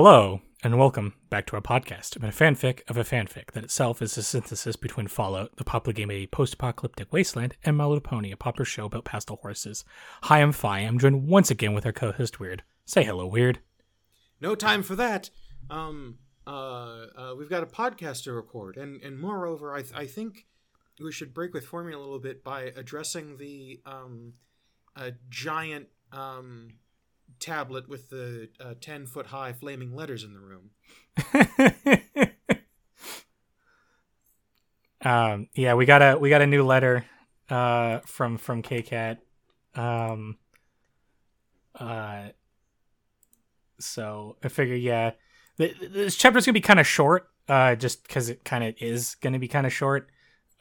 Hello, and welcome back to our podcast about a fanfic of a fanfic that itself is a synthesis between Fallout, the popular game a post-apocalyptic wasteland, and My Little Pony, a popular show about pastel horses. Hi, I'm Fi. I'm joined once again with our co-host Weird. Say hello, Weird. No time for that. Um, uh, uh, we've got a podcast to record, and and moreover, I th- I think we should break with formula a little bit by addressing the um, a giant um tablet with the uh, ten foot high flaming letters in the room. um, yeah, we got a we got a new letter uh, from from KCAT. Um, uh, so I figure, yeah, th- this chapter's gonna be kind of short, uh, just because it kind of is gonna be kind of short.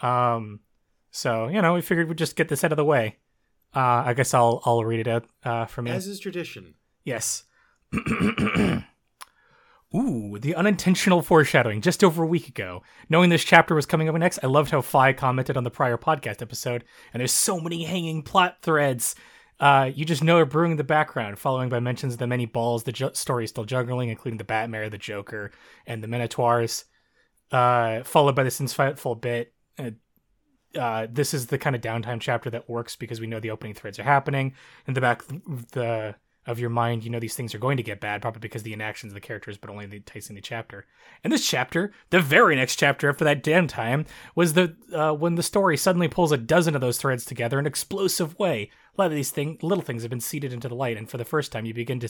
Um, so you know, we figured we'd just get this out of the way. Uh, I guess I'll I'll read it out uh, for me. As is tradition. Yes. Ooh, the unintentional foreshadowing just over a week ago. Knowing this chapter was coming up next, I loved how Fi commented on the prior podcast episode, and there's so many hanging plot threads. Uh, you just know are brewing in the background, following by mentions of the many balls the ju- story is still juggling, including the Batmare, the Joker, and the Minotaurs. Uh, followed by this insightful bit. Uh, uh, this is the kind of downtime chapter that works because we know the opening threads are happening. In the back of the of your mind, you know these things are going to get bad, probably because the inactions of the characters, but only the tasting the chapter. And this chapter, the very next chapter after that downtime, was the uh, when the story suddenly pulls a dozen of those threads together in an explosive way. A lot of these thing, little things have been seeded into the light, and for the first time, you begin to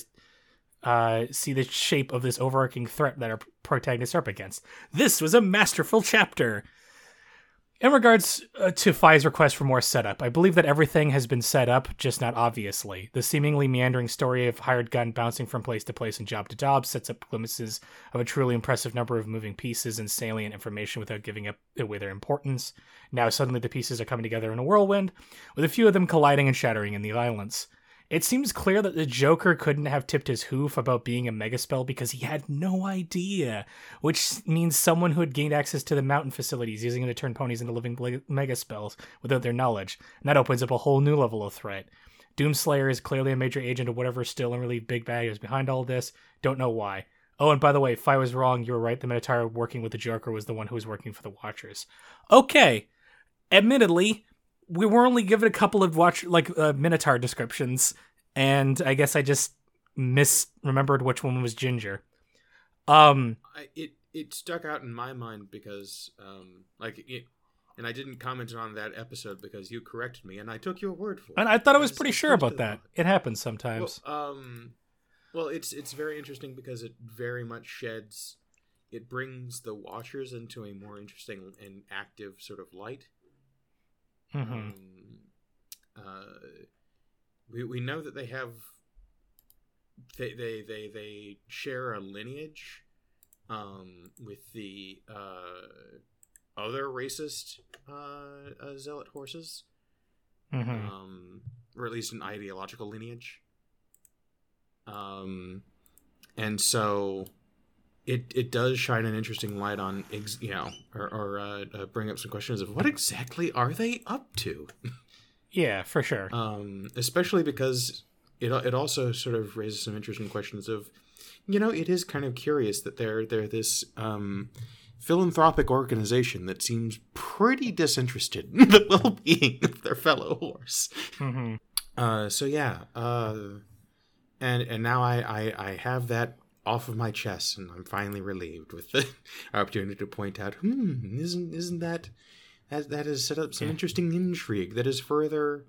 uh, see the shape of this overarching threat that our protagonists are up against. This was a masterful chapter. In regards uh, to Fi's request for more setup, I believe that everything has been set up, just not obviously. The seemingly meandering story of hired gun bouncing from place to place and job to job sets up glimpses of a truly impressive number of moving pieces and salient information without giving up away their importance. Now suddenly the pieces are coming together in a whirlwind, with a few of them colliding and shattering in the violence. It seems clear that the Joker couldn't have tipped his hoof about being a megaspell because he had no idea, which means someone who had gained access to the mountain facilities using it to turn ponies into living megaspells without their knowledge. And that opens up a whole new level of threat. Doomslayer is clearly a major agent of whatever still and really big bad is behind all this. Don't know why. Oh, and by the way, if I was wrong, you were right. The Minotaur working with the Joker was the one who was working for the Watchers. Okay. Admittedly, we were only given a couple of watch like uh, Minotaur descriptions, and I guess I just misremembered which one was Ginger. Um, I, it it stuck out in my mind because um like it, and I didn't comment on that episode because you corrected me, and I took your word for it. and I thought I was pretty sure about that. It happens sometimes. Well, um, well, it's it's very interesting because it very much sheds. It brings the watchers into a more interesting and active sort of light. Hmm Um, uh, we we know that they have. They they they they share a lineage, um, with the uh, other racist uh, uh zealot horses hmm um, or at least an ideological lineage. Um, and so it it does shine an interesting light on, ex- you know, or, or uh, uh, bring up some questions of what exactly are they up to? Yeah, for sure. Um, especially because it it also sort of raises some interesting questions of, you know, it is kind of curious that they're they're this um, philanthropic organization that seems pretty disinterested in the well being of their fellow horse. hmm Uh, so yeah, uh, and and now I, I I have that off of my chest, and I'm finally relieved with the opportunity to point out, hmm, isn't isn't that that that has set up some Yeah. interesting intrigue that is further.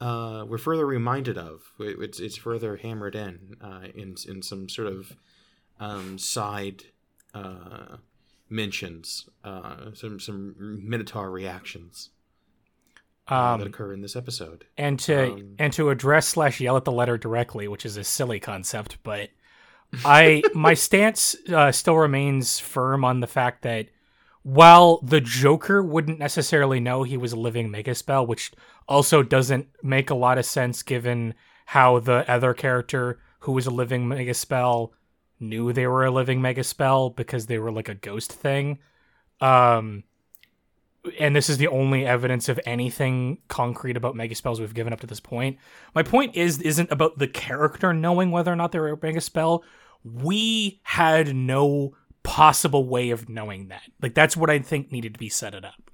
Uh, we're further reminded of It- it's it's further hammered in uh, in in some sort of um, side uh, mentions uh, some some minotaur reactions uh, that Um, occur in this episode. and to um, and to address slash yell at the letter directly, which is a silly concept, but I my stance uh, still remains firm on the fact that while the Joker wouldn't necessarily know he was a living megaspell, which also doesn't make a lot of sense given how the other character who was a living megaspell knew they were a living megaspell because they were like a ghost thing. Um and this is the only evidence of anything concrete about megaspells we've given up to this point. My point is isn't about the character knowing whether or not they're a megaspell. we had no possible way of knowing that. Like that's what I think needed to be set it up.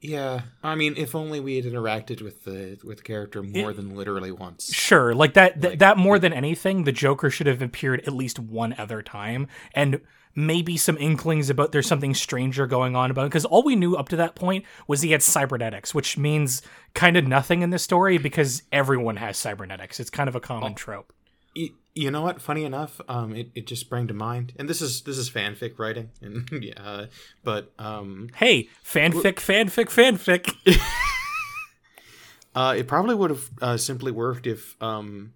Yeah, I mean, if only we had interacted with the with the character more It- than literally once. Sure, like that th- Like- that more than anything, the Joker should have appeared at least one other time and maybe some inklings about there's something stranger going on about because all we knew up to that point was he had cybernetics, which means kind of nothing in this story because everyone has cybernetics. It's kind of a common oh. trope. You know what? Funny enough, um, it, it just sprang to mind, and this is this is fanfic writing, and yeah, but um, Hey, fanfic, fanfic, fanfic. uh, it probably would have uh, simply worked if um,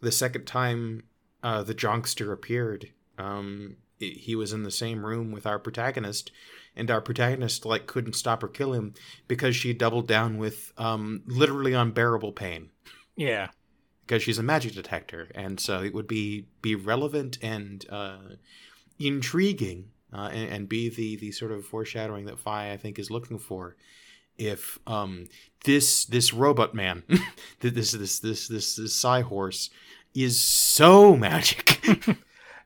the second time uh, the Jonkster appeared, um, i he was in the same room with our protagonist, and our protagonist like couldn't stop or kill him because she doubled down with um, literally unbearable pain. yeah. Because she's a magic detector, and so it would be be relevant and uh, intriguing, uh, and, and be the the sort of foreshadowing that Fi I think is looking for. If um, this this robot man, this this this this this Psy horse, is so magic.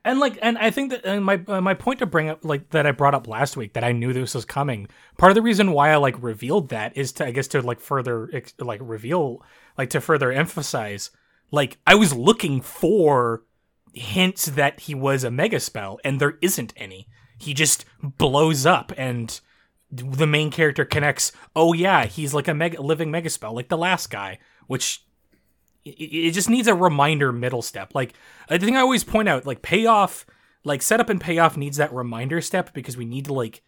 And like, and I think that my uh, my point to bring up like that I brought up last week that I knew this was coming. Part of the reason why I like revealed that is to I guess to like further like reveal like to further emphasize like I was looking for hints that he was a mega spell and there isn't any. He just blows up and the main character connects. Oh yeah, he's like a mega living mega spell like the last guy, which it, just needs a reminder middle step. Like I think I always point out, like payoff, like setup and payoff needs that reminder step because we need to like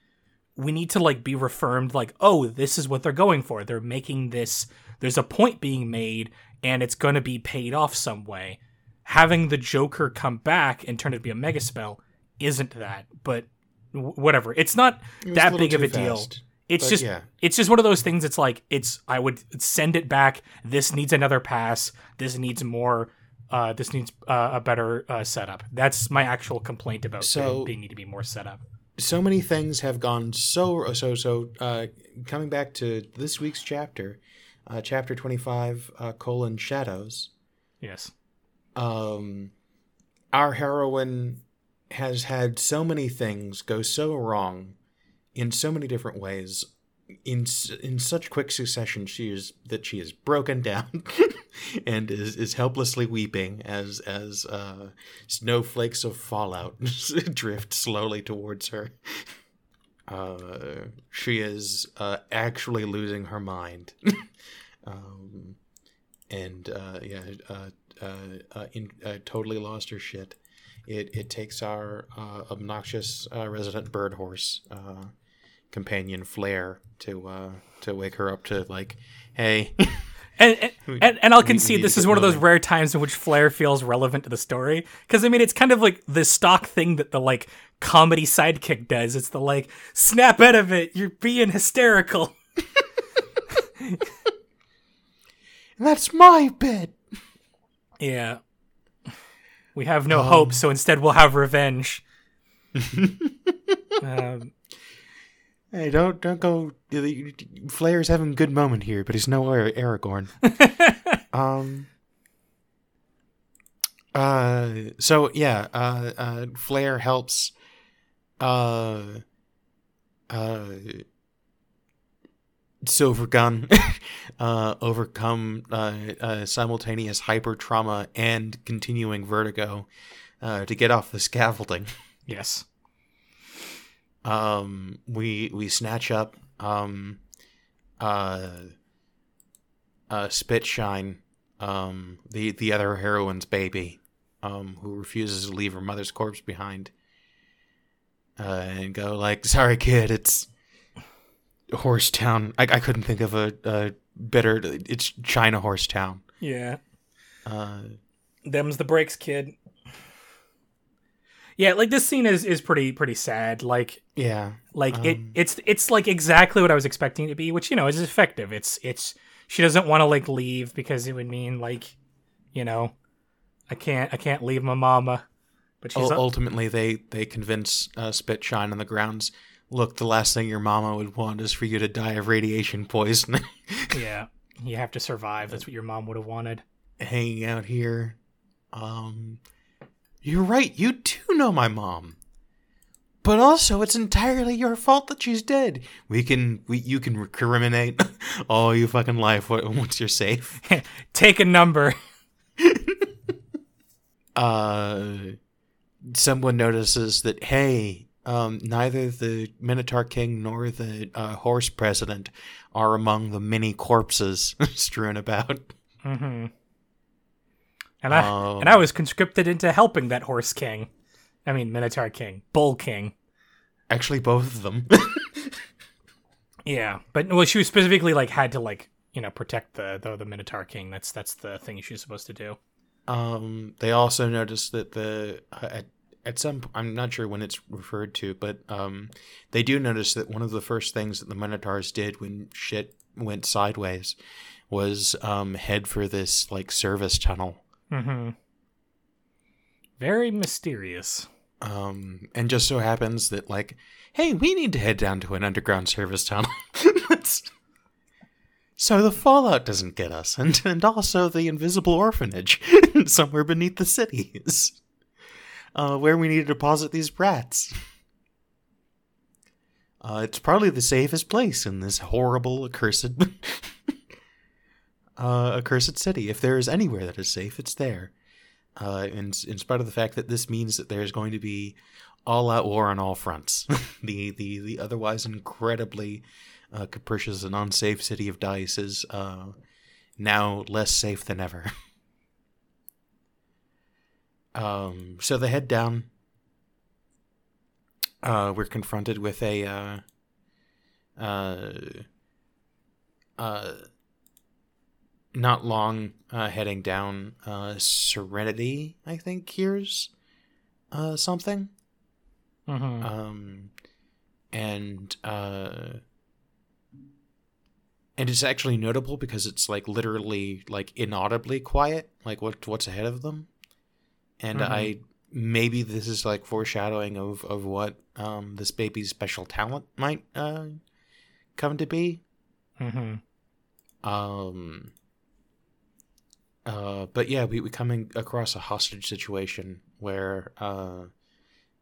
we need to like be reaffirmed like oh this is what they're going for they're making this there's a point being made and it's going to be paid off some way. Having the joker come back and turn it to be a mega spell isn't that but w- whatever. It's not It that big of a deal. it's just yeah. it's just one of those things it's like it's i would send it back. This needs another pass. This needs more uh this needs uh, a better uh, setup. That's my actual complaint about So- they need to be more set up so many things have gone so so so uh coming back to this week's chapter uh chapter 25 uh colon shadows. Yes. Um our heroine has had so many things go so wrong in so many different ways in in such quick succession she is that she is broken down and is is helplessly weeping as as uh snowflakes of fallout drift slowly towards her uh she is uh actually losing her mind. Um and uh yeah uh uh, in, totally lost her shit. It it takes our obnoxious resident bird horse companion Flair to to wake her up to like, hey, and and, and, and I'll concede this is one of those rare times in which Flair feels relevant to the story. Because I mean, it's kind of like the stock thing that the like comedy sidekick does. It's the like snap out of it. You're being hysterical. And that's my bed. Yeah. We have no hope, so instead we'll have revenge. um, Hey, don't don't go. Flair's having a good moment here, but he's no Aragorn. um. Uh. So yeah. Uh. uh Flair helps. Uh. Uh. Silver Gun. uh. Overcome. Uh. uh simultaneous hyper trauma and continuing vertigo. Uh. To get off the scaffolding yes. Um we we snatch up um uh uh spitshine um the the other heroine's baby um who refuses to leave her mother's corpse behind uh and go like sorry kid it's horsetown i, I couldn't think of a, a better it's china Horse Town. Yeah. uh Them's the breaks, kid. Yeah, like this scene is is pretty pretty sad. Like yeah like it Um, it's it's like exactly what I was expecting it to be, which you know is effective. It's it's she doesn't want to like leave because it would mean like you know I can't I can't leave my mama. But she's ultimately they they convince uh, spitshine on the grounds look the last thing your mama would want is for you to die of radiation poisoning yeah, you have to survive. That's what your mom would have wanted. hanging out here um You're right, you do know my mom. But also, it's entirely your fault that she's dead. We can, we, you can recriminate all you fucking life once you're safe. Take a number. uh, someone notices that hey, um, neither the Minotaur King nor the uh, Horse President are among the many corpses strewn about. Mm-hmm. And I um, and I was conscripted into helping that Horse King. I mean, Minotaur King, Bull King. Actually, both of them. yeah, but well, she was specifically like had to like you know protect the the, the Minotaur King. That's that's the thing she was supposed to do. Um, they also noticed that the uh, at at some I'm not sure when it's referred to, but um, they do notice that one of the first things that the Minotaurs did when shit went sideways was um, head for this like service tunnel. Mm-hmm. Very mysterious. Um, and just so happens that like, hey, we need to head down to an underground service tunnel. so the fallout doesn't get us, and and also the invisible orphanage somewhere beneath the cities, uh, where we need to deposit these brats. Uh, it's probably the safest place in this horrible, accursed, uh, accursed city. If there is anywhere that is safe, it's there. Uh, in, in spite of the fact that this means that there's going to be all-out war on all fronts. the, the the otherwise incredibly uh, capricious and unsafe city of Dice is uh, now less safe than ever. um, so they head down. Uh, we're confronted with a uh, uh, uh, not long uh, heading down uh, Serenity, I think here's uh, something. Mm-hmm. Um, and uh, and it's actually notable because it's like literally like inaudibly quiet, like what what's ahead of them. And mm-hmm. I maybe this is like foreshadowing of of what um this baby's special talent might uh come to be. Mm-hmm. Um uh, but yeah, we we coming across a hostage situation where uh,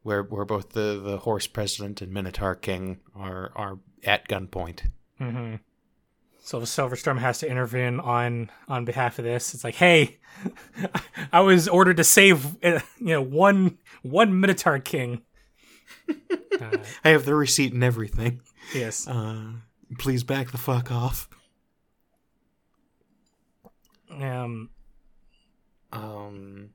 where where both the, the horse president and Minotaur King are are at gunpoint. Mm-hmm. So the Silverstorm has to intervene on on behalf of this. It's like, hey, I was ordered to save uh, you know one one Minotaur King. Uh, I have the receipt and everything. Yes. Uh, please back the fuck off. Um, um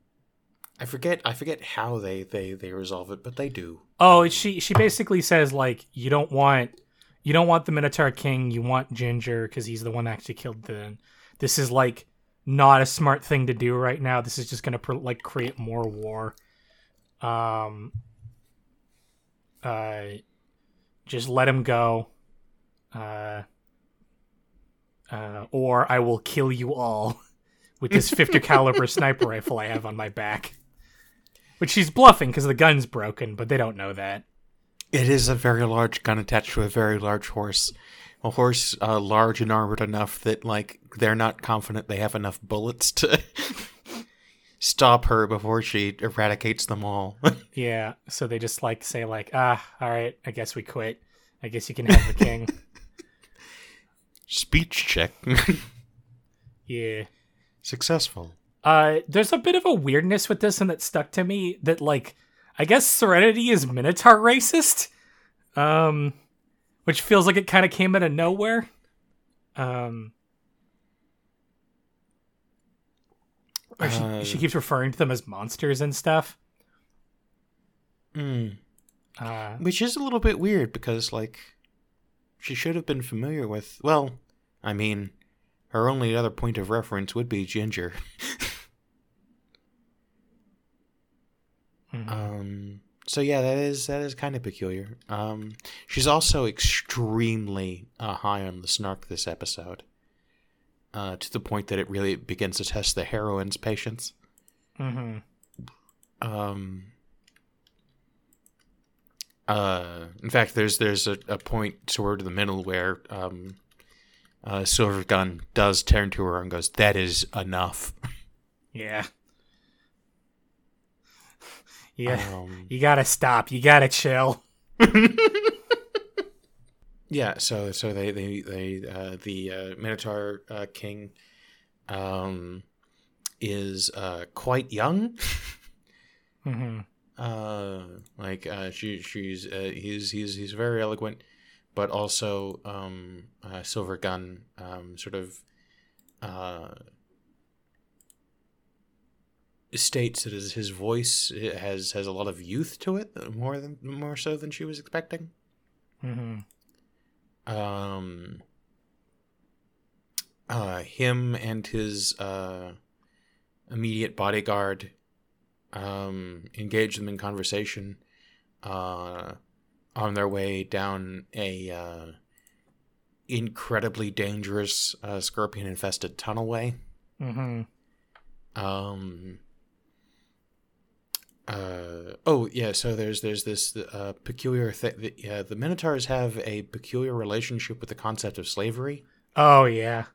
I forget I forget how they they they resolve it, but they do. Oh, she she basically says like you don't want you don't want the Minotaur King, you want Ginger because he's the one that actually killed the. This is like not a smart thing to do right now. This is just gonna like create more war. Um. Uh, just let him go. Uh. Uh, or I will kill you all. with this 50 caliber sniper rifle I have on my back. Which she's bluffing because the gun's broken, but they don't know that. It is a very large gun attached to a very large horse. A horse uh, large and armored enough that, like, they're not confident they have enough bullets to stop her before she eradicates them all. yeah, so they just, like, say, like, ah, all right, I guess we quit. I guess you can have the king. Speech check. yeah successful. Uh, there's a bit of a weirdness with this, and that stuck to me. That like, I guess Serenity is Minotaur racist, um, which feels like it kind of came out of nowhere. Um, uh, she, she keeps referring to them as monsters and stuff. Mm. Uh, which is a little bit weird because like she should have been familiar with. Well, I mean, her only other point of reference would be Ginger. mm-hmm. Um. So yeah, that is that is kind of peculiar. Um, she's also extremely uh, high on the snark this episode, uh, to the point that it really begins to test the heroine's patience. Mm-hmm. Um. Uh, in fact, there's there's a, a point toward the middle where um, uh, Silvergun does turn to her and goes, "That is enough." Yeah. Yeah, Um, you gotta stop. You gotta chill. yeah. So so they they they uh, the uh, Minotaur uh, King um, is uh, quite young. hmm uh like uh she she's uh, he's he's he's very eloquent but also um uh, silver gun um sort of uh states that his, his voice has has a lot of youth to it more than more so than she was expecting. Hmm um uh him and his uh immediate bodyguard um engage them in conversation uh on their way down a uh incredibly dangerous uh, scorpion infested tunnelway hmm um uh oh yeah so there's there's this uh peculiar thing yeah the minotaurs have a peculiar relationship with the concept of slavery Oh yeah.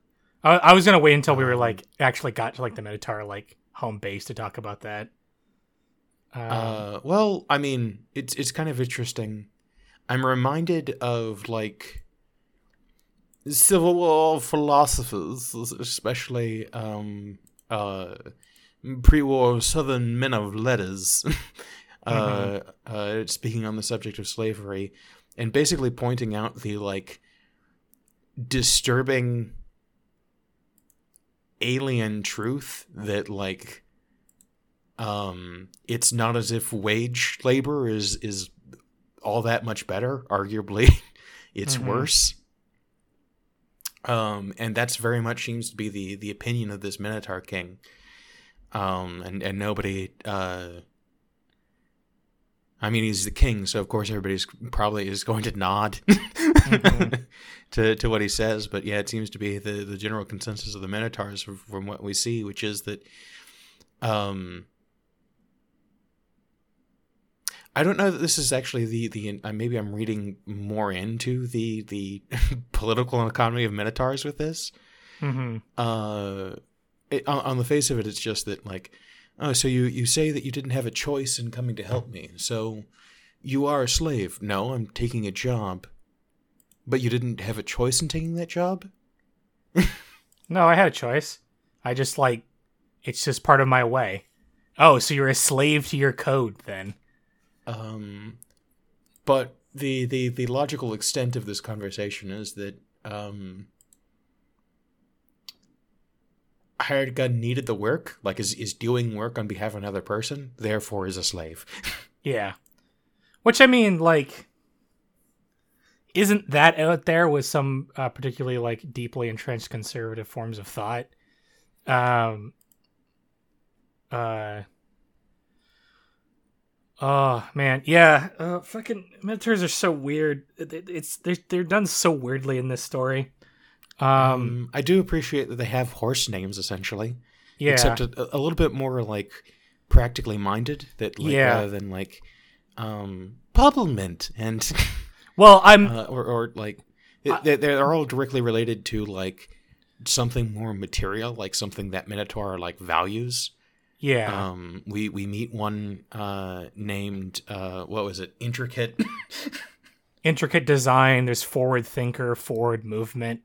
I, I was gonna wait until we were Um, like actually got to like the Minotaur like home base to talk about that. Um, uh well i mean it's it's kind of interesting i'm reminded of like civil war philosophers especially um uh pre-war southern men of letters. Uh, uh speaking on the subject of slavery and basically pointing out the like disturbing alien truth that like um it's not as if wage labor is is all that much better arguably it's Mhm. worse um and that's very much seems to be the the opinion of this minotaur king um and and nobody uh I mean, he's the king, so of course everybody's probably is going to nod Mhm. to to what he says. But yeah, it seems to be the the general consensus of the Minotaurs from, from what we see, which is that, um, I don't know that this is actually the the uh, maybe I'm reading more into the the political economy of Minotaurs with this mhm. uh it, on, on the face of it it's just that like oh so you you say that you didn't have a choice in coming to help me so you are a slave no i'm taking a job but you didn't have a choice in taking that job No, I had a choice. I just like it's just part of my way. Oh, so you're a slave to your code then? Um but the the the logical extent of this conversation is that um hired gun needed the work like is is doing work on behalf of another person therefore is a slave Yeah. Which I mean, like, isn't that out there with some uh, particularly like deeply entrenched conservative forms of thought? Um. Uh. Oh man, yeah. Uh, fucking minotaurs are so weird. It- it- It's they're they're done so weirdly in this story. Um. Um, I do appreciate that they have horse names essentially, yeah. except a, a little bit more like practically minded. That like, Yeah. rather than like um Puddlement and well, I'm uh, or or like they they're all directly related to like something more material, like something that Minotaur like values. Yeah. Um, we we meet one uh named uh what was it intricate intricate design. There's forward thinker, forward movement,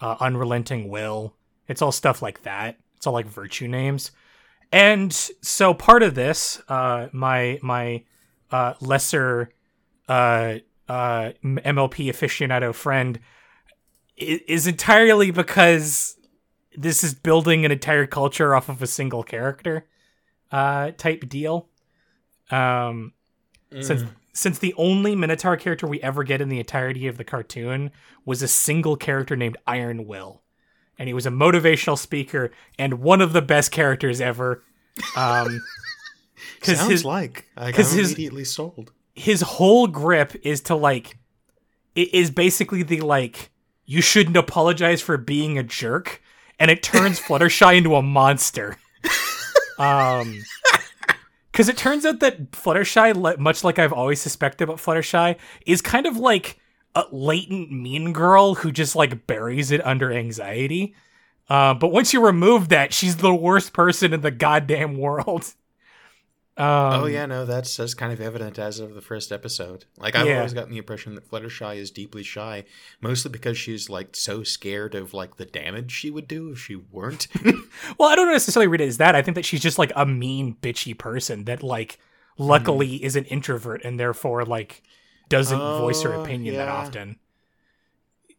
uh, unrelenting will. It's all stuff like that. It's all like virtue names. And so part of this, uh, my my uh, lesser uh, uh, MLP aficionado friend is entirely because this is building an entire culture off of a single character uh, type deal. Um, since since the only Minotaur character we ever get in the entirety of the cartoon was a single character named Iron Will, and he was a motivational speaker and one of the best characters ever. Um, because sounds his like I, I'm 'cause his- immediately sold. his whole grip is to like, it is basically the like you shouldn't apologize for being a jerk, and it turns Fluttershy into a monster. Um, because it turns out that Fluttershy, much like I've always suspected about Fluttershy, is kind of like a latent mean girl who just like buries it under anxiety. Uh, but once you remove that, she's the worst person in the goddamn world. Um, oh yeah, no, that's that's kind of evident as of the first episode. Like I've Yeah. always gotten the impression that Fluttershy is deeply shy, mostly because she's like so scared of like the damage she would do if she weren't. Well, I don't necessarily read it as that. I think that she's just like a mean, bitchy person that like luckily is an introvert and therefore like doesn't voice her Oh, opinion that often.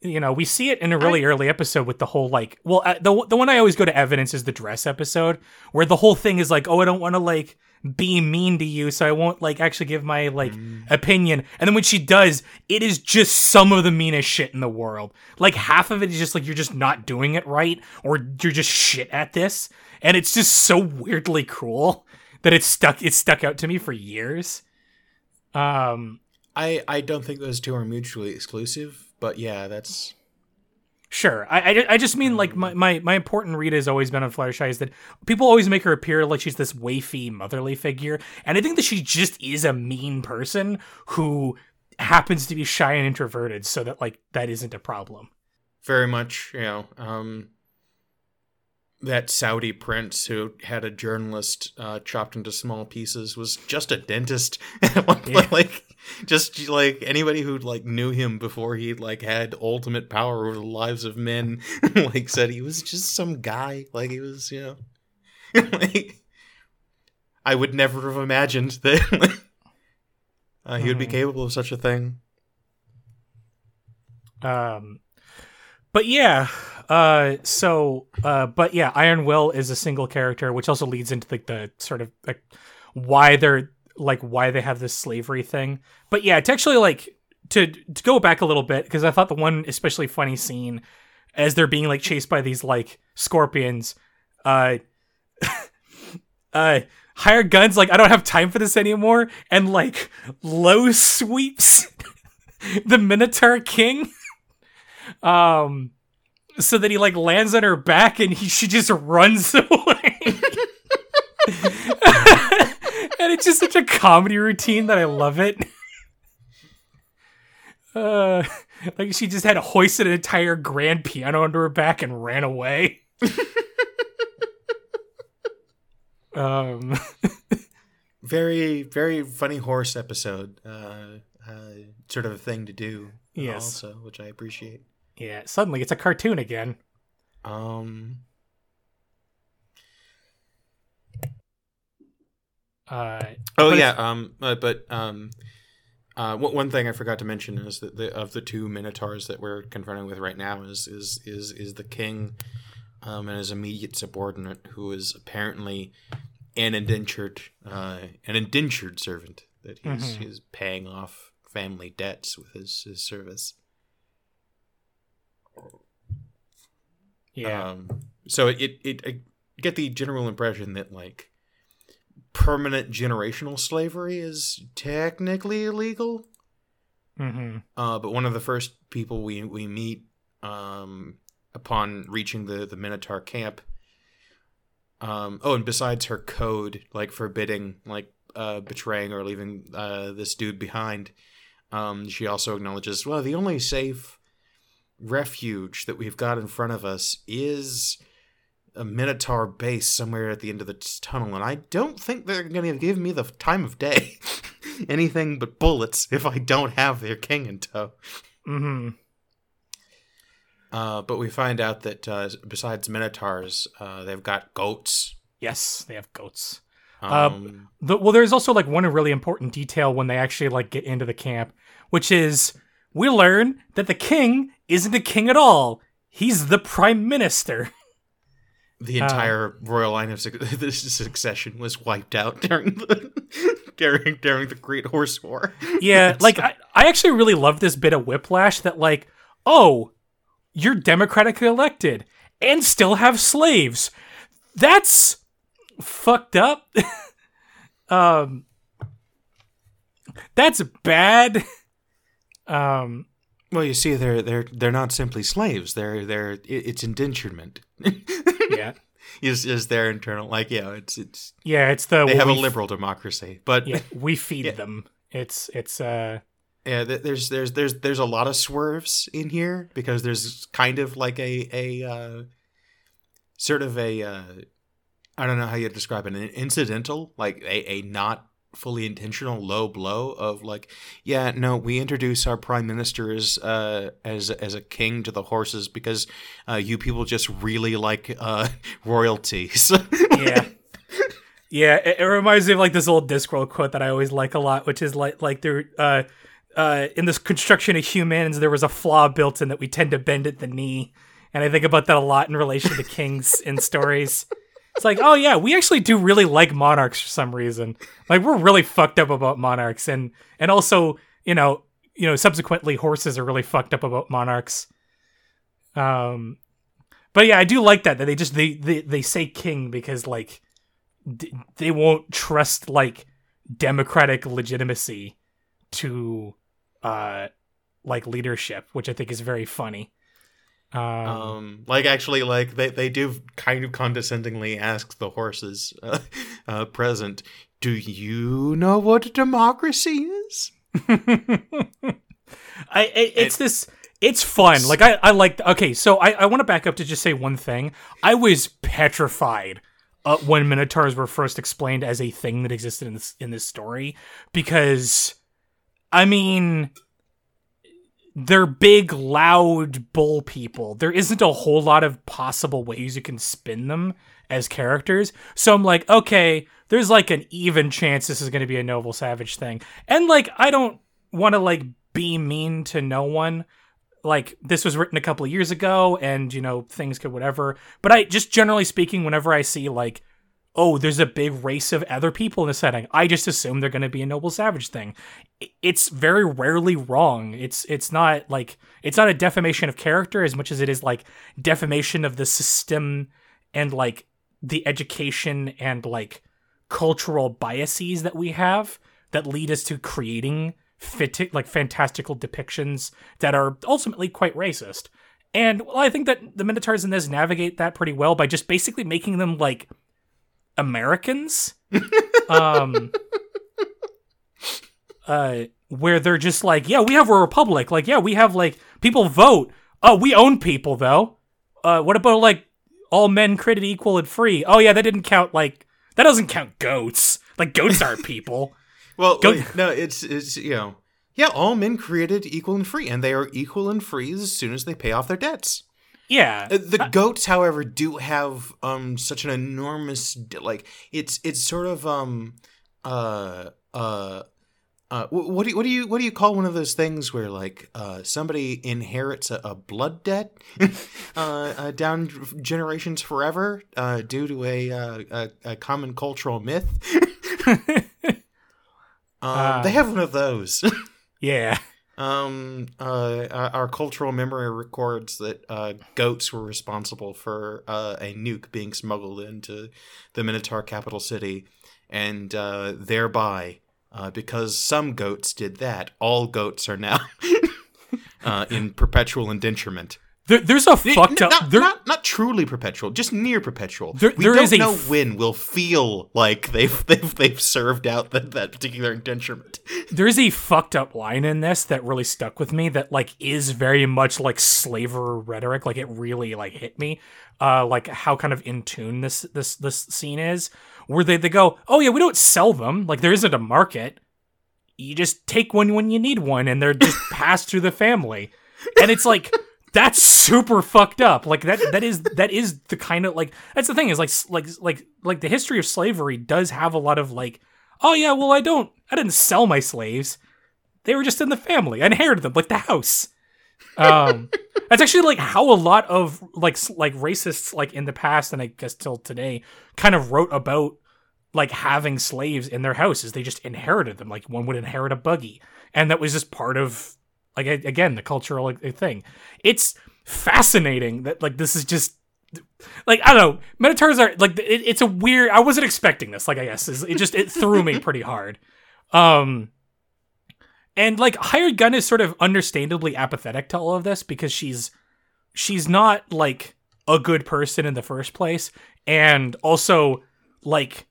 You know, we see it in a really early episode with the whole like, well, uh, the the one I always go to evidence is the dress episode where the whole thing is like, oh, I don't want to like be mean to you, so I won't like actually give my like opinion. And then when she does, it is just some of the meanest shit in the world. Like half of it is just like you're just not doing it right, or you're just shit at this, and it's just so weirdly cruel that it's stuck. It's stuck out to me for years. Um, I I don't think those two are mutually exclusive, but yeah, that's Sure. I, I, I just mean like my, my, my important read has always been on Fluttershy is that people always make her appear like she's this wafy motherly figure, and I think that she just is a mean person who happens to be shy and introverted, so that like that isn't a problem. very much you know um that Saudi prince who had a journalist uh, chopped into small pieces was just a dentist. at one point. Yeah. Like just like anybody who like knew him before he like had ultimate power over the lives of men, like said he was just some guy. Like he was, you know, like I would never have imagined that uh, he would be Mhm. capable of such a thing. Um, but yeah, uh, so uh, but yeah, Iron Will is a single character, which also leads into like the sort of like why they're like why they have this slavery thing. But yeah, to actually like to to go back a little bit because I thought the one especially funny scene as they're being like chased by these like scorpions, uh, uh. Hire guns like I don't have time for this anymore, and like low sweeps the Minotaur King um so that he like lands on her back and he she just runs away. And it's just such a comedy routine that i love it. Uh like she just had hoisted an entire grand piano onto her back and ran away. Um. Very very funny horse episode uh, uh sort of a thing to do Yes. also which i appreciate yeah suddenly it's a cartoon again um uh oh yeah um uh, but um uh, one thing I forgot to mention is that the, of the two minotaurs that we're confronting with right now is is is is the king, um, and his immediate subordinate, who is apparently an indentured uh, an indentured servant that he's Mhm. he's paying off family debts with his his service. Yeah Um, so it, it, it I get the general impression that like permanent generational slavery is technically illegal. mm-hmm Uh, but one of the first people we we meet um, upon reaching the the Minotaur camp. Um, oh, and besides her code, like forbidding like uh, betraying or leaving uh, this dude behind, um, she also acknowledges well the only safe refuge that we've got in front of us is a Minotaur base somewhere at the end of the tunnel, and I don't think they're going to give me the time of day. Anything but bullets if I don't have their king in tow. mm-hmm Uh, but we find out that uh, besides Minotaurs, uh, they've got goats. yes they have goats Um, The, well, there's also like one really important detail when they actually like get into the camp, which is we learn that the king isn't a king at all. He's the prime minister. the uh, entire royal line of succession was wiped out during the during during the Great Horse War. Yeah, like I, I actually really love this bit of whiplash that like, oh, you're democratically elected and still have slaves. That's fucked up. um That's bad. Um Well, you see, they're they're they're not simply slaves. They're they're it's indenturement. yeah. is is their internal like yeah it's it's Yeah, it's the they have a liberal democracy, but Yeah, we feed Yeah. them. It's it's uh Yeah, there's there's there's there's a lot of swerves in here because there's kind of like a a uh, sort of a uh, I don't know how you describe it, an incidental, like a, a not fully intentional low blow of like, yeah, no, we introduce our prime minister as uh, as as a king to the horses because uh, you people just really like uh, royalties. yeah. Yeah, it, it, reminds me of like this old Discworld quote that I always like a lot, which is like like there uh uh in this construction of humans there was a flaw built in that we tend to bend at the knee. And I think about that a lot in relation to kings in stories. It's like, oh yeah, we actually do really like monarchs for some reason. Like we're really fucked up about monarchs, and and also, you know, you know, subsequently horses are really fucked up about monarchs. Um, but yeah, I do like that that they just they they they say king because like d- they won't trust like democratic legitimacy to uh like leadership, which I think is very funny. Um, um, like actually, like they, they do kind of condescendingly ask the horses uh, uh, present, "Do you know what democracy is?" I, I it's it, this it's fun. Like I I like okay, so I I want to back up to just say one thing. I was petrified uh, when minotaurs were first explained as a thing that existed in this in this story because I mean they're big, loud bull people. There isn't a whole lot of possible ways you can spin them as characters. So I'm like, okay, there's like an even chance this is going to be a noble savage thing. And like, I don't want to like be mean to no one. Like, this was written a couple of years ago and, you know, things could whatever. But I just generally speaking, whenever I see like oh, there's a big race of other people in the setting. I just assume they're going to be a noble savage thing. It's very rarely wrong. It's it's not like it's not a defamation of character as much as it is like defamation of the system and like the education and like cultural biases that we have that lead us to creating fit like fantastical depictions that are ultimately quite racist. And well, I think that the Minotaurs in this navigate that pretty well by just basically making them like Americans. um uh where they're just like, yeah, we have a republic. Like, yeah, we have like people vote. Oh, we own people though. Uh what about like all men created equal and free? Oh yeah, that didn't count like that doesn't count goats. Like goats aren't people. well, wait, no, it's it's you know, yeah, all men created equal and free and they are equal and free as soon as they pay off their debts. Yeah. Uh, the goats, however, do have um such an enormous like it's it's sort of um uh uh uh, what do you, what do you what do you call one of those things where like uh, somebody inherits a, a blood debt uh, uh, down generations forever uh, due to a, uh, a, a common cultural myth? um, they have one of those. yeah. Um, uh, our cultural memory records that uh, goats were responsible for uh, a nuke being smuggled into the Minotaur capital city, and uh, thereby, uh, because some goats did that, all goats are now uh, in perpetual indenturement. There, there's a fucked up. Not, there, not, not, truly perpetual, just near perpetual. There, we don't know f- when we'll feel like they've they've they've served out that, that particular indenturement. There is a fucked up line in this that really stuck with me. That like is very much like slaver rhetoric. Like it really like hit me. Uh, like how kind of in tune this this this scene is. Where they they go, oh yeah, we don't sell them. Like there isn't a market. You just take one when you need one, and they're just passed through the family. And it's like that's super fucked up. Like that that is that is the kind of like that's the thing is like like like like the history of slavery does have a lot of like oh yeah, well I don't I didn't sell my slaves. They were just in the family. I inherited them like the house. Um that's actually like how a lot of like like racists like in the past and I guess till today kind of wrote about like having slaves in their houses. They just inherited them. Like one would inherit a buggy. And that was just part of like again, the cultural thing. It's fascinating that like this is just like I don't know. Minotaurs are like it, it's a weird. I wasn't expecting this. Like I guess it just it threw me pretty hard. Um, and like hired gun is sort of understandably apathetic to all of this because she's she's not like a good person in the first place, and also like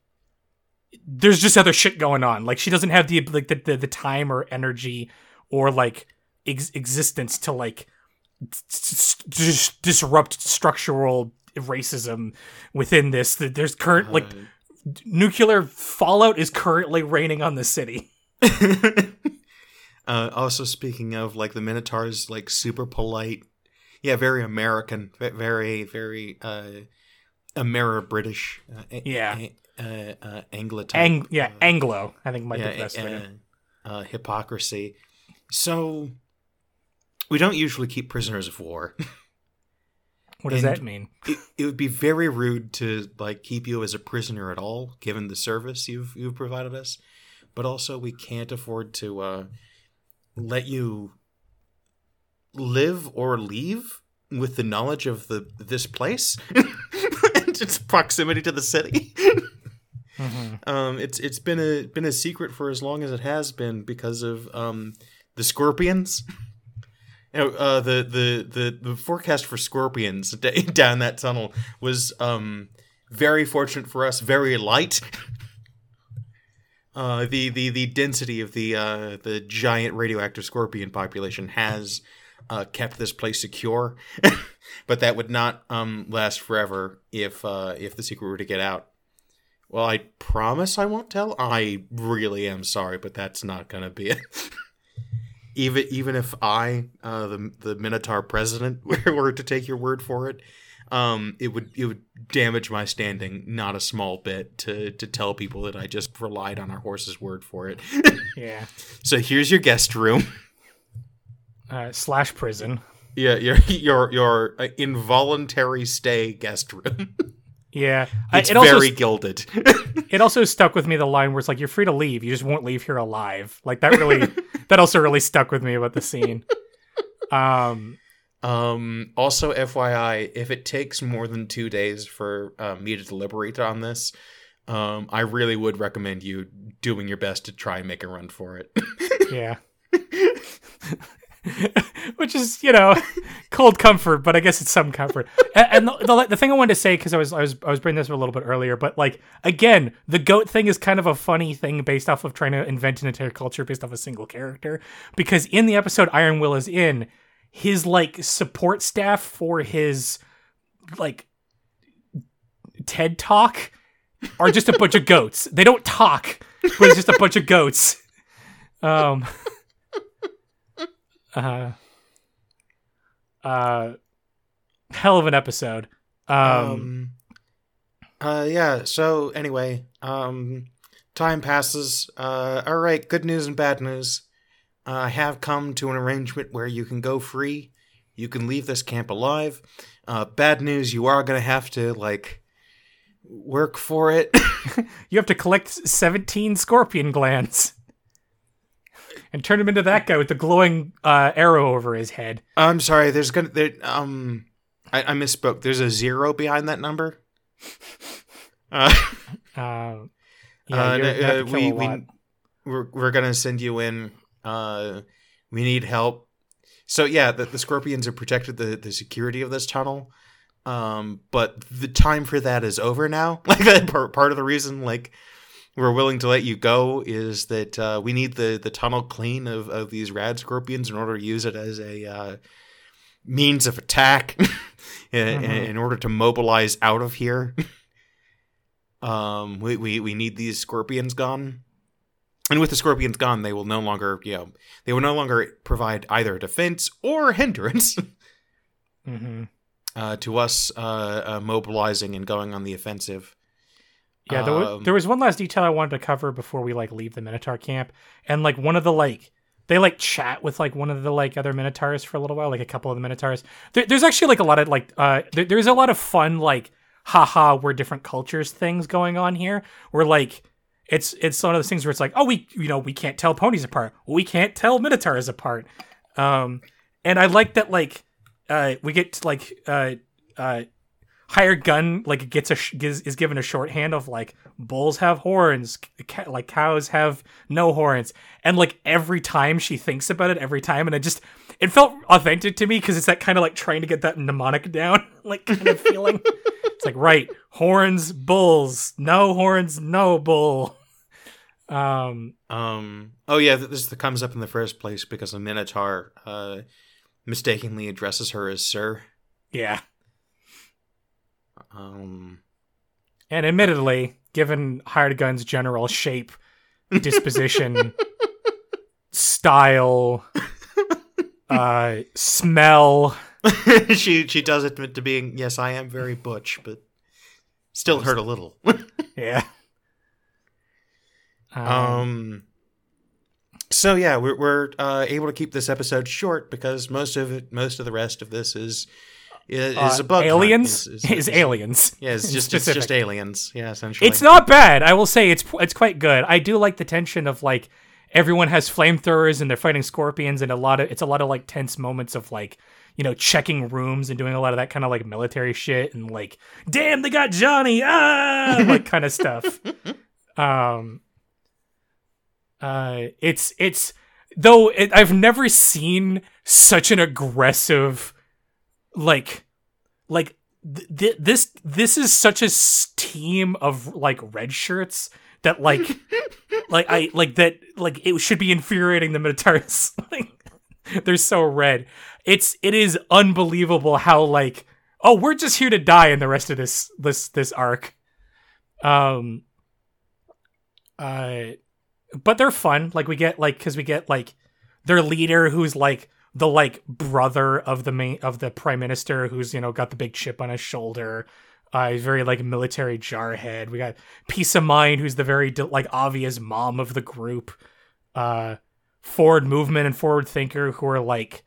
there's just other shit going on. Like she doesn't have the like the the, the time or energy or like ex- existence to like dis- disrupt structural racism within this. That there's current like nuclear fallout is currently raining on the city. uh, also, speaking of like the Minotaurs, like super polite, yeah, very American, very very uh, Ameri British, uh, Yeah. uh, uh, Anglo Ang- yeah, uh, Anglo. I think might yeah, be the best uh, hypocrisy. So we don't usually keep prisoners of war. What does and- that mean? it, it would be very rude to like keep you as a prisoner at all, given the service you've you've provided us. But also, we can't afford to uh, let you live or leave with the knowledge of the this place and its proximity to the city. Mhm. Um, it's it's been a been a secret for as long as it has been because of um, the scorpions. You know, uh, the, the the the forecast for scorpions down that tunnel was um, very fortunate for us, very light. Uh, the, the the density of the uh, the giant radioactive scorpion population has uh, kept this place secure, but that would not um, last forever if uh, if the secret were to get out. Well, I promise I won't tell. I really am sorry, but that's not gonna be it. Even even if I, uh, the the Minotaur president, were, were to take your word for it, um, it would it would damage my standing not a small bit to to tell people that I just relied on our horse's word for it. Yeah. so here's your guest room. Uh, slash prison. Yeah, your your your uh, involuntary stay guest room. Yeah. I- It's it also very gilded. it also stuck with me the line where it's like you're free to leave, you just won't leave here alive. Like that really that also really stuck with me about the scene. Um Um, also, FYI, if it takes more than two days for uh, me to deliberate on this, um, I really would recommend you doing your best to try and make a run for it. yeah. Which is, you know, cold comfort, but I guess it's some comfort. And, and the, the the thing I wanted to say because I was I was I was bringing this up a little bit earlier, but like again, the goat thing is kind of a funny thing based off of trying to invent an entire culture based off a single character. Because in the episode Iron Will is in, his like support staff for his like TED talk are just a bunch of goats. They don't talk, but it's just a bunch of goats. Um. Uh. Uh. Hell of an episode. Um. Um, uh, yeah. So anyway, um, time passes. Uh, all right. Good news and bad news. Uh, I have come to an arrangement where you can go free. You can leave this camp alive. Uh, bad news. You are gonna have to like work for it. you have to collect seventeen scorpion glands. And turn him into that guy with the glowing uh, arrow over his head. I'm sorry. There's gonna there, um, I, I misspoke. There's a zero behind that number. Uh, Uh, yeah, uh, you're, you have to uh, we we we're, we're gonna send you in. Uh, we need help. So yeah, the, the scorpions have protected the the security of this tunnel. Um, but the time for that is over now. Like that part, part of the reason, like we're willing to let you go, is that uh, we need the the tunnel clean of of these rad scorpions in order to use it as a uh, means of attack, in, Mhm. in order to mobilize out of here. Um, we, we, we need these scorpions gone. And with the scorpions gone, they will no longer, you know, they will no longer provide either defense or hindrance hmm uh, to us uh, uh, mobilizing and going on the offensive. Yeah, there, Um, there was one last detail I wanted to cover before we like leave the Minotaur camp, and like one of the like they like chat with like one of the like other Minotaurs for a little while, like a couple of the Minotaurs. There, there's actually like a lot of like uh, there, there's a lot of fun like haha we're different cultures things going on here. Where like it's it's one of those things where it's like oh we you know we can't tell ponies apart, we can't tell Minotaurs apart, um, and I like that like uh we get to, like uh uh hired gun like gets a sh- gives, is given a shorthand of like bulls have horns ca- like cows have no horns. And like every time she thinks about it every time and it just it felt authentic to me because it's that kind of like trying to get that mnemonic down like kind of feeling. It's like right horns bulls no horns no bull. Um Um, oh yeah, this comes up in the first place because a Minotaur uh, mistakenly addresses her as Sir. yeah Um, And admittedly, given Hired Gun's general shape, disposition, style, uh, smell, she she does admit to being yes, I am very butch, but still hurt a little. yeah. Um, um. So yeah, we're we're uh, able to keep this episode short because most of it, most of the rest of this is is, uh, a bug. hunt, aliens is- is, is- is- aliens. Yeah, it's just it's just aliens. Yeah, essentially. It's not bad. I will say it's it's quite good. I do like the tension of like everyone has flamethrowers and they're fighting scorpions and a lot of it's a lot of like tense moments of like you know checking rooms and doing a lot of that kind of like military shit and like damn they got Johnny ah like kind of stuff. Um uh it's it's though it, I've never seen such an aggressive like like th- th- this this is such a team of like red shirts that like like I like that like it should be infuriating the Minotaurs. like they're so red. It's it is unbelievable how like oh we're just here to die in the rest of this this this arc. Um. Uh, but they're fun. Like we get like because we get like their leader who's like the like brother of the main of the prime minister who's you know got the big chip on his shoulder. Uh he's very like military jarhead. We got peace of mind who's the very like obvious mom of the group. Uh forward movement and forward thinker who are like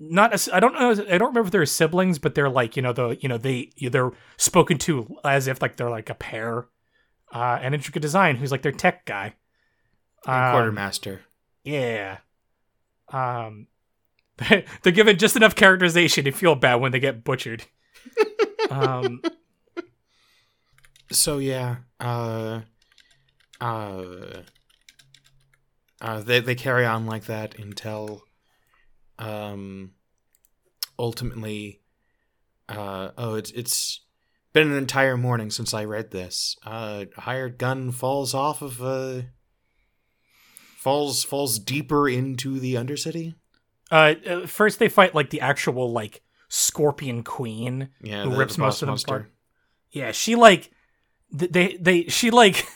not as i don't know i don't remember if they're siblings but they're like you know the you know they they're spoken to as if like they're like a pair. Uh and intricate design who's like their tech guy. Um, quartermaster. yeah. Um, they're given just enough characterization to feel bad when they get butchered. um, So yeah, uh, uh, uh, they they carry on like that until, um, ultimately, uh, oh, it's it's been an entire morning since I read this. Uh, hired gun falls off of uh, falls falls deeper into the undercity. uh, uh, first they fight like the actual like scorpion queen. Yeah, Who the- rips most of them apart. Yeah, she like they they she like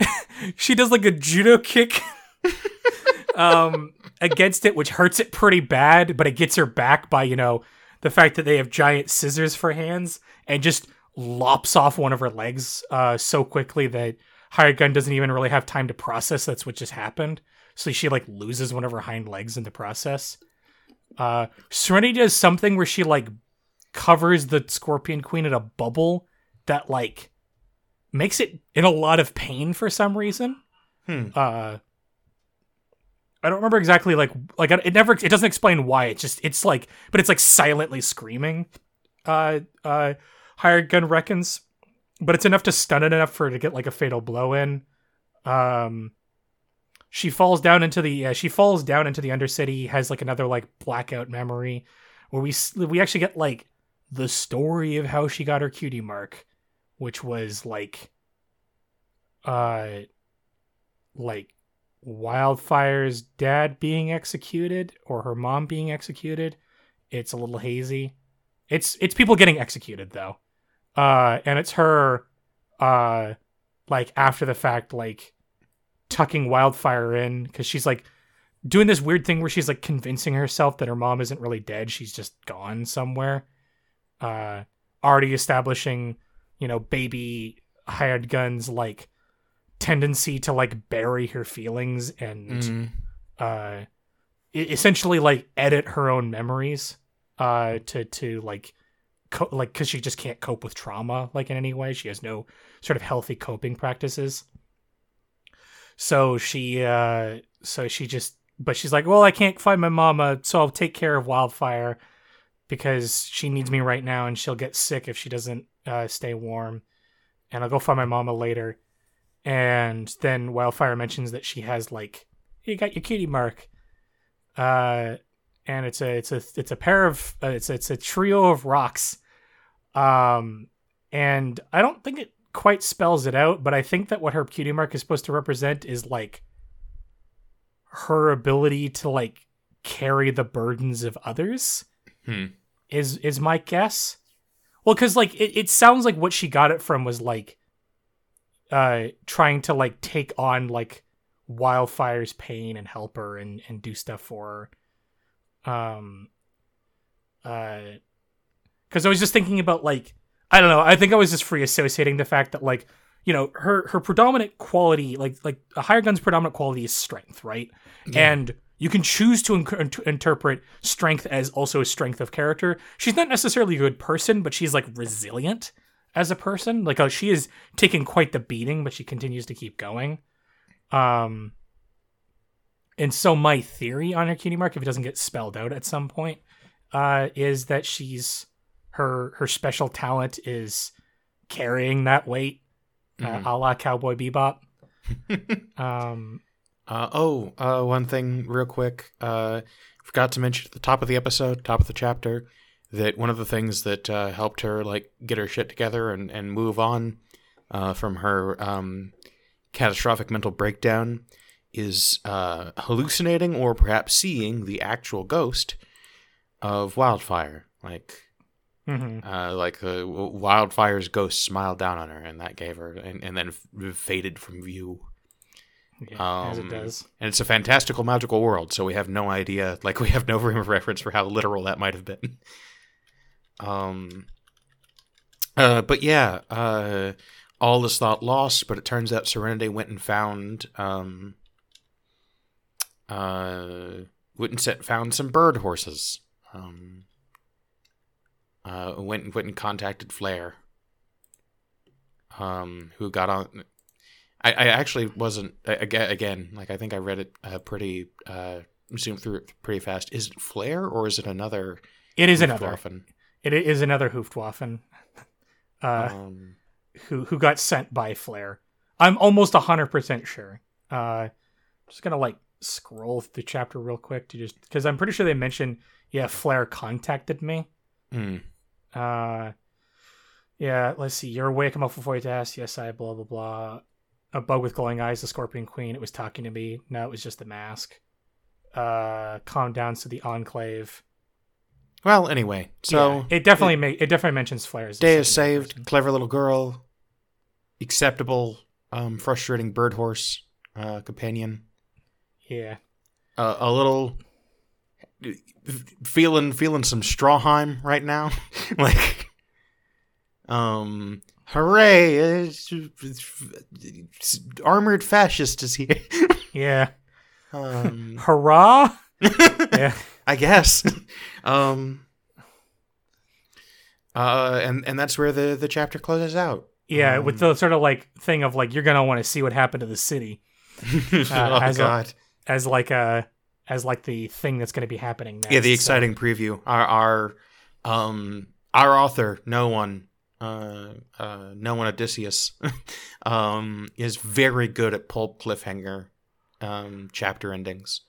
she does like a judo kick um against it which hurts it pretty bad but it gets her back by you know the fact that they have giant scissors for hands and just lops off one of her legs uh so quickly that hired gun doesn't even really have time to process that's what just happened so she like loses one of her hind legs in the process uh serenity does something where she like covers the scorpion queen in a bubble that like makes it in a lot of pain for some reason. Hmm. Uh I don't remember exactly like like it never it doesn't explain why. It's just it's like but it's like silently screaming. Uh uh hired gun reckons but it's enough to stun it enough for her to get like a fatal blow in. Um she falls down into the yeah, she falls down into the undercity has like another like blackout memory where we we actually get like the story of how she got her cutie mark which was like uh like wildfire's dad being executed or her mom being executed. It's a little hazy. It's it's people getting executed though uh and it's her uh like after the fact like tucking wildfire in because she's like doing this weird thing where she's like convincing herself that her mom isn't really dead she's just gone somewhere uh already establishing you know baby hired guns like tendency to like bury her feelings and Mhm. uh essentially like edit her own memories uh to to like co- like because she just can't cope with trauma like in any way. She has no sort of healthy coping practices. So she uh so she just but she's like well i can't find my mama so i'll take care of wildfire because she needs me right now and she'll get sick if she doesn't uh, stay warm. And i'll go find my mama later. And then wildfire mentions that she has like you got your cutie mark. Uh and it's a it's a it's a pair of uh, it's it's a trio of rocks um and i don't think it quite spells it out but i think that what her cutie mark is supposed to represent is like her ability to like carry the burdens of others Hmm. is is my guess Well, because like it, it sounds like what she got it from was like uh trying to like take on like wildfire's pain and help her and and do stuff for her. Um uh because I was just thinking about like I don't know, I think I was just free associating the fact that like you know her her predominant quality like like a Hired Gun's predominant quality is strength right? And you can choose to, to interpret strength as also a strength of character. She's not necessarily a good person but she's like resilient as a person. Like uh, she is taking quite the beating but she continues to keep going. Um and so my theory on her cutie mark if it doesn't get spelled out at some point uh is that she's her her special talent is carrying that weight uh, a la Cowboy Bebop. um, Uh, oh, uh, one thing real quick. Uh, forgot to mention at the top of the episode, top of the chapter, that one of the things that uh, helped her like get her shit together and, and move on uh, from her um, catastrophic mental breakdown is uh, hallucinating or perhaps seeing the actual ghost of Wildfire. Like, mhm. uh, like uh, Wildfire's ghost smiled down on her, and that gave her, and, and then f- faded from view. Yeah, as it Um, does. And it's a fantastical, magical world, so we have no idea, like, we have no frame of reference for how literal that might have been. Um, uh, but yeah, uh, all is thought lost, but it turns out Serenity went and found, um, uh, went and set, found some bird horses. Um, uh, went went and contacted Flair, um, who got on. I, I actually wasn't again again like I think I read it uh, pretty uh, zoomed through it pretty fast. Is it Flair or is it another? It is another. It is another Hoofdwaffen. Uh, Um, who who got sent by Flair. I'm almost hundred percent sure. Uh, just gonna like scroll through the chapter real quick to just because I'm pretty sure they mentioned yeah Flair contacted me. hmm. Uh, yeah, let's see. You're awake. I'm up before you to ask. Yes, I. Blah blah blah. A bug with glowing eyes, the Scorpion Queen. It was talking to me. No, it was just the mask. Uh, calm down. So the Enclave. Well, anyway, so Yeah, it definitely ma- it definitely mentions flares. day is saved. person. Clever little girl. Acceptable, um, frustrating bird horse uh, companion. Yeah, Uh, a little feeling feeling some Strawheim right now, like. Um, hooray! It's, it's- armored fascist is here. yeah. um, Hurrah! yeah. I guess. um, uh, and and that's where the the chapter closes out. Yeah, Um, with the sort of like thing of like you're gonna want to see what happened to the city oh as a- God! as like a as like the thing that's gonna be happening next. yeah, the So, exciting preview. Our our um our author, no one, uh, uh, no one Odysseus, um, is very good at pulp cliffhanger, um, chapter endings.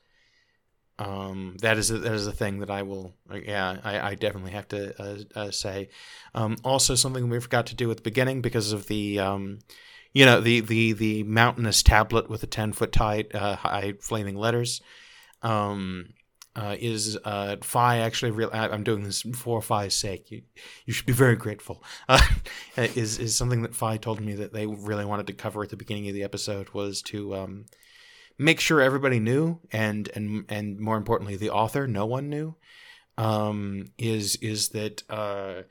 Um, that is a, that is a thing that I will, yeah, I, I definitely have to uh, uh, say. Um, also, something we forgot to do at the beginning because of the, um, you know, the the the mountainous tablet with the ten foot high, uh, high flaming letters. Um, uh, is uh, Phi actually real? I'm doing this for Phi's sake. You, you should be very grateful. Uh, is is something that Phi told me that they really wanted to cover at the beginning of the episode was to um, make sure everybody knew, and and and more importantly, the author, no one knew. Um, is is that uh,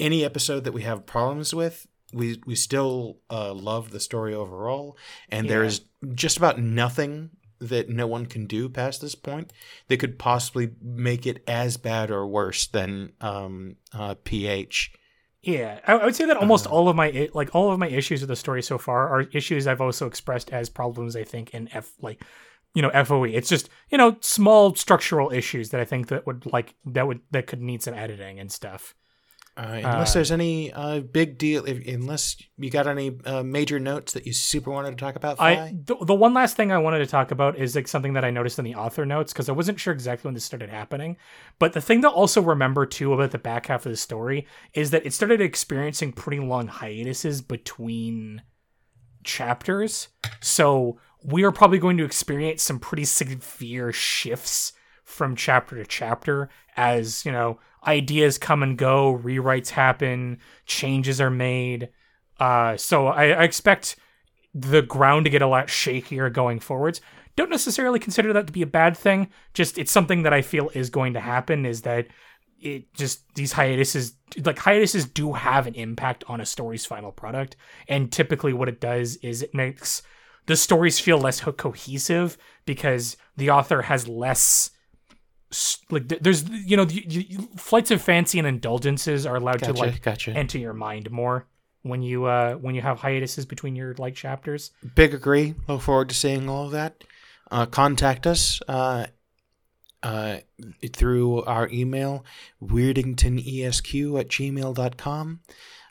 any episode that we have problems with, we we still uh, love the story overall, and there Yeah. is just about nothing that no one can do past this point that could possibly make it as bad or worse than um, uh, PH. Yeah, I, I would say that almost Uh, all of my like all of my issues with the story so far are issues I've also expressed as problems. I think in F like you know FOE. It's just you know small structural issues that I think that would like that would that could need some editing and stuff. Uh, unless Uh, there's any uh, big deal, if, unless you got any uh, major notes that you super wanted to talk about, I the, the one last thing I wanted to talk about is like something that I noticed in the author notes because I wasn't sure exactly when this started happening. But the thing to also remember too about the back half of the story is that it started experiencing pretty long hiatuses between chapters. So we are probably going to experience some pretty severe shifts from chapter to chapter as, you know, ideas come and go, rewrites happen, changes are made. Uh, so I, I expect the ground to get a lot shakier going forwards. Don't necessarily consider that to be a bad thing. Just it's something that I feel is going to happen. Is that it just these hiatuses like hiatuses do have an impact on a story's final product and typically what it does is it makes the stories feel less cohesive because the author has less like there's you know you, you, flights of fancy and indulgences are allowed to like gotcha. enter your mind more when you uh when you have hiatuses between your like chapters Big agree. Look forward to seeing all of that. Uh, contact us uh, uh, through our email, weirdingtonesq at gmail.com.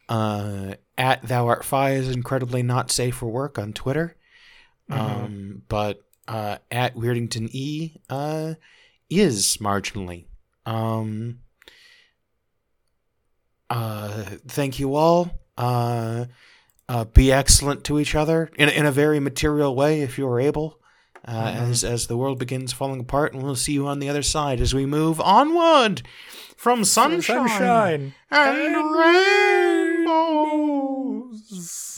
Uh, at thou art fi is incredibly not safe for work on Twitter. Um, but uh, at weirdington e uh, is marginally. Um, uh, thank you all. Uh, uh, be excellent to each other in, in a very material way if you are able. Uh, mm-hmm. as as the world begins falling apart, and we'll see you on the other side as we move onward from sunshine, sunshine and, and rainbows. rainbows.